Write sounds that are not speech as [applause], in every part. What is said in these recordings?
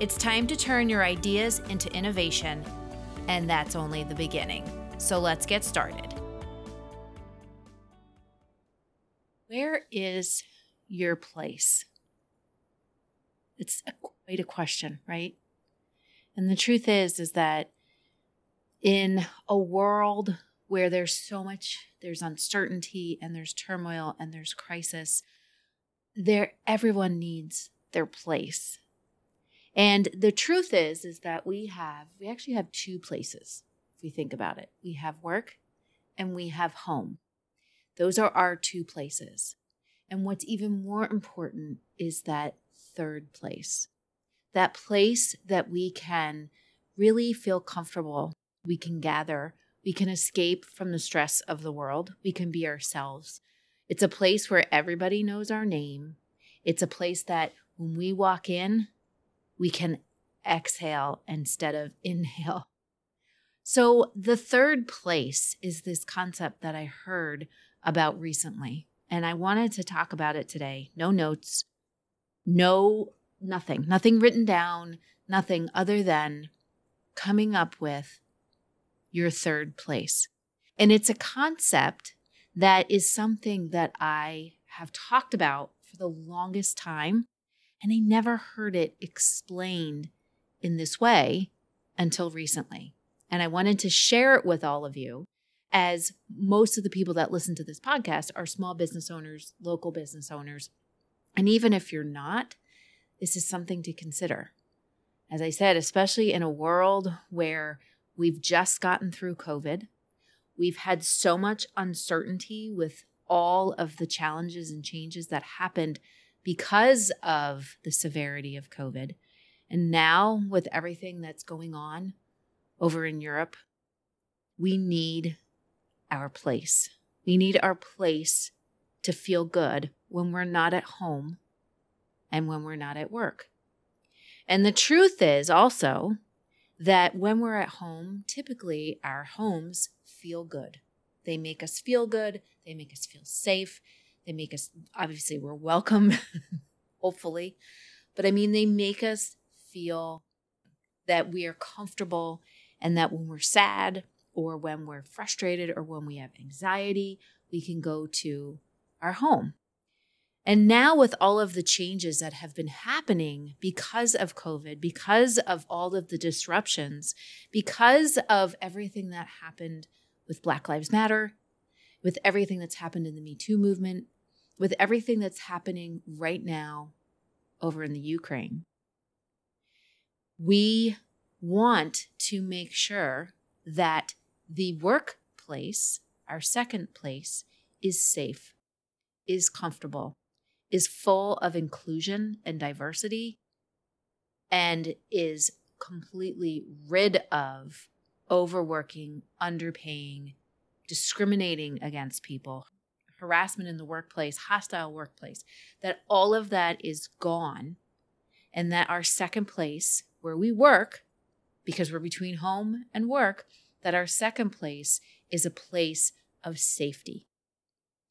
It's time to turn your ideas into innovation, and that's only the beginning. So let's get started. Where is your place? It's a, quite a question, right? And the truth is is that in a world where there's so much there's uncertainty and there's turmoil and there's crisis, there everyone needs their place and the truth is is that we have we actually have two places if we think about it. We have work and we have home. Those are our two places. And what's even more important is that third place. That place that we can really feel comfortable. We can gather. We can escape from the stress of the world. We can be ourselves. It's a place where everybody knows our name. It's a place that when we walk in, we can exhale instead of inhale. So, the third place is this concept that I heard about recently, and I wanted to talk about it today. No notes, no nothing, nothing written down, nothing other than coming up with your third place. And it's a concept that is something that I have talked about for the longest time and I never heard it explained in this way until recently. And I wanted to share it with all of you, as most of the people that listen to this podcast are small business owners, local business owners. And even if you're not, this is something to consider. As I said, especially in a world where we've just gotten through COVID, we've had so much uncertainty with all of the challenges and changes that happened because of the severity of COVID. And now, with everything that's going on over in Europe, we need our place. We need our place to feel good when we're not at home and when we're not at work. And the truth is also that when we're at home, typically our homes feel good. They make us feel good, they make us feel safe, they make us, obviously, we're welcome, [laughs] hopefully. But I mean, they make us feel that we are comfortable and that when we're sad or when we're frustrated or when we have anxiety, we can go to our home. And now, with all of the changes that have been happening because of COVID, because of all of the disruptions, because of everything that happened with Black Lives Matter, with everything that's happened in the Me Too movement, with everything that's happening right now over in the Ukraine, we want to make sure that the workplace, our second place, is safe, is comfortable, is full of inclusion and diversity, and is completely rid of overworking, underpaying, discriminating against people, harassment in the workplace, hostile workplace, that all of that is gone and that our second place where we work, because we're between home and work, that our second place is a place of safety,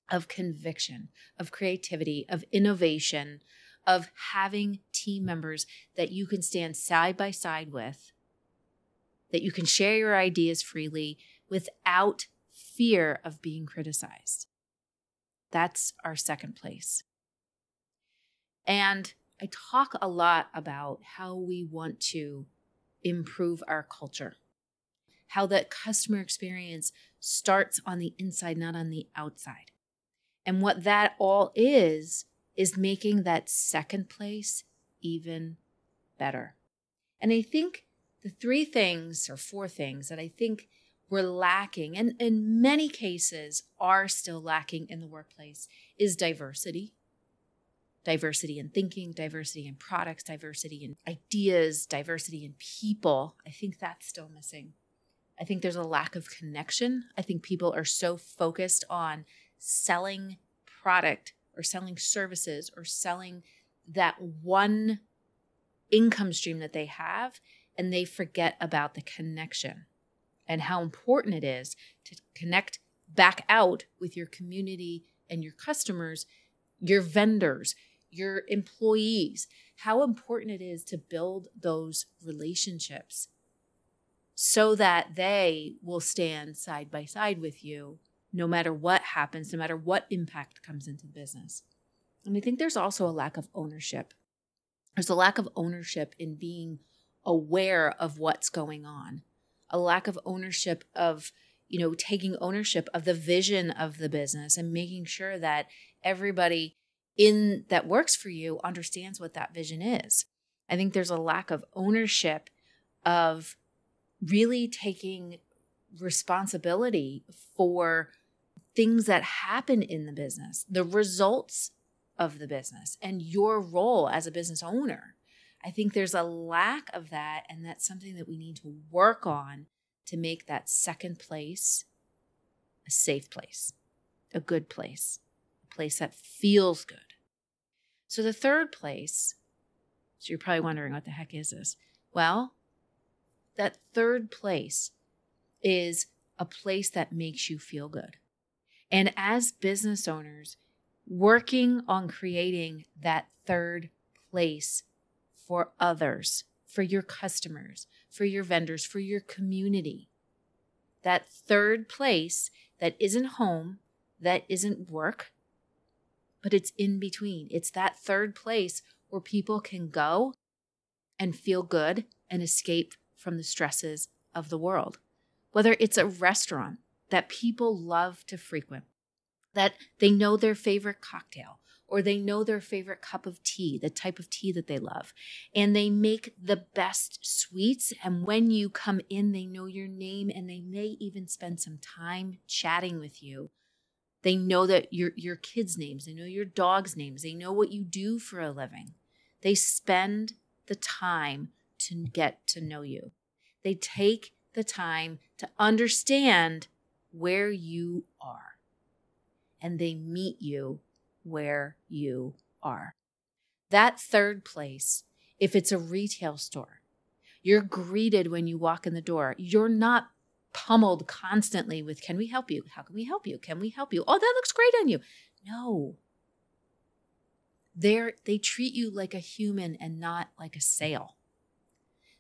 of conviction, of creativity, of innovation, of having team members that you can stand side by side with, that you can share your ideas freely without fear of being criticized. That's our second place. And I talk a lot about how we want to improve our culture, how that customer experience starts on the inside, not on the outside. And what that all is, is making that second place even better. And I think the three things or four things that I think we're lacking, and in many cases are still lacking in the workplace, is diversity. diversity in thinking, diversity in products, diversity in ideas, diversity in people. I think that's still missing. I think there's a lack of connection. I think people are so focused on selling product or selling services or selling that one income stream that they have and they forget about the connection and how important it is to connect back out with your community and your customers, your vendors, your employees, how important it is to build those relationships so that they will stand side by side with you no matter what happens, no matter what impact comes into the business. And I think there's also a lack of ownership. There's a lack of ownership in being aware of what's going on, a lack of ownership of, you know, taking ownership of the vision of the business and making sure that everybody in that works for you understands what that vision is. I think there's a lack of ownership of really taking responsibility for things that happen in the business, the results of the business, and your role as a business owner. I think there's a lack of that, and that's something that we need to work on to make that second place a safe place, a good place, a place that feels good. So the third place, so you're probably wondering what the heck is this? Well, that third place is a place that makes you feel good. And as business owners, working on creating that third place for others, for your customers, for your vendors, for your community. That third place that isn't home, that isn't work, but it's in between. It's that third place where people can go and feel good and escape from the stresses of the world. Whether it's a restaurant that people love to frequent, that they know their favorite cocktail or they know their favorite cup of tea, the type of tea that they love, and they make the best sweets. And when you come in, they know your name and they may even spend some time chatting with you. They know that your your kids' names, they know your dog's names, they know what you do for a living. They spend the time to get to know you. They take the time to understand where you are. And they meet you where you are. That third place, if it's a retail store, you're greeted when you walk in the door. You're not pummeled constantly with, Can we help you? How can we help you? Can we help you? Oh, that looks great on you. No. They're, they treat you like a human and not like a sale.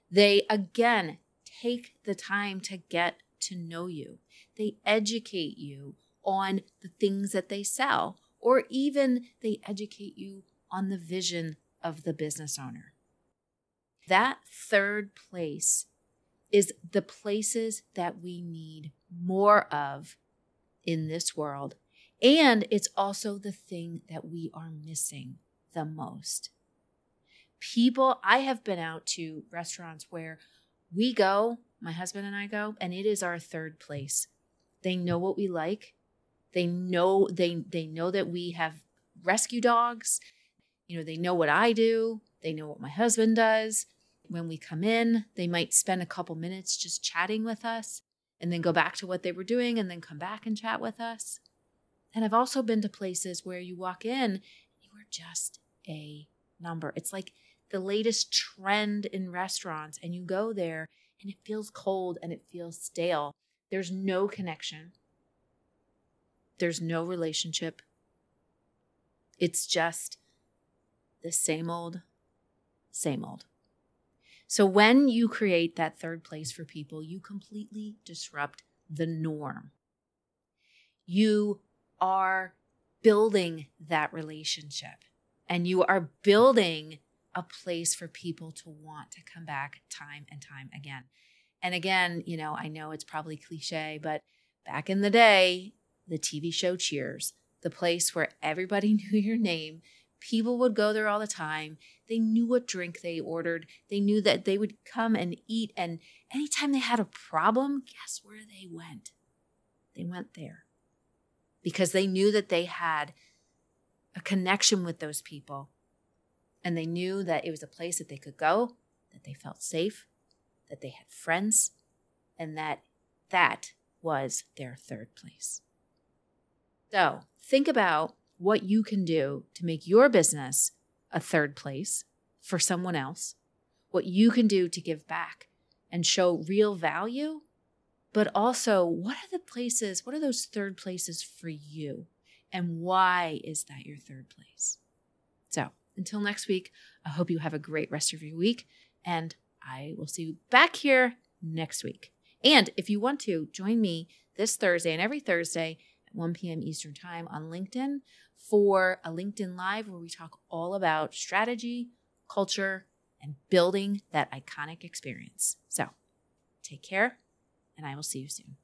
They, again, take the time to get to know you. They educate you on the things that they sell, or even they educate you on the vision of the business owner. That third place is the places that we need more of in this world. And it's also the thing that we are missing the most. People, I have been out to restaurants where we go, my husband and I go, and it is our third place. They know what we like. They know they they know that we have rescue dogs. You know, they know what I do. They know what my husband does. When we come in, they might spend a couple minutes just chatting with us and then go back to what they were doing and then come back and chat with us. And I've also been to places where you walk in, you are just a number. It's like the latest trend in restaurants, and you go there and it feels cold and it feels stale. There's no connection, there's no relationship. It's just the same old, same old. So when you create that third place for people, you completely disrupt the norm. You are building that relationship and you are building a place for people to want to come back time and time again. And again, you know, I know it's probably cliche, but back in the day, the TV show Cheers, the place where everybody [laughs] knew your name, people would go there all the time. They knew what drink they ordered. They knew that they would come and eat. And anytime they had a problem, guess where they went? They went there because they knew that they had a connection with those people. And they knew that it was a place that they could go, that they felt safe, that they had friends, and that that was their third place. So think about what you can do to make your business a third place for someone else, what you can do to give back and show real value, but also what are the places, what are those third places for you? And why is that your third place? So until next week, I hope you have a great rest of your week, and I will see you back here next week. And if you want to, join me this Thursday and every Thursday 1 p.m. Eastern Time on LinkedIn for a LinkedIn Live where we talk all about strategy, culture, and building that iconic experience. So take care, and I will see you soon.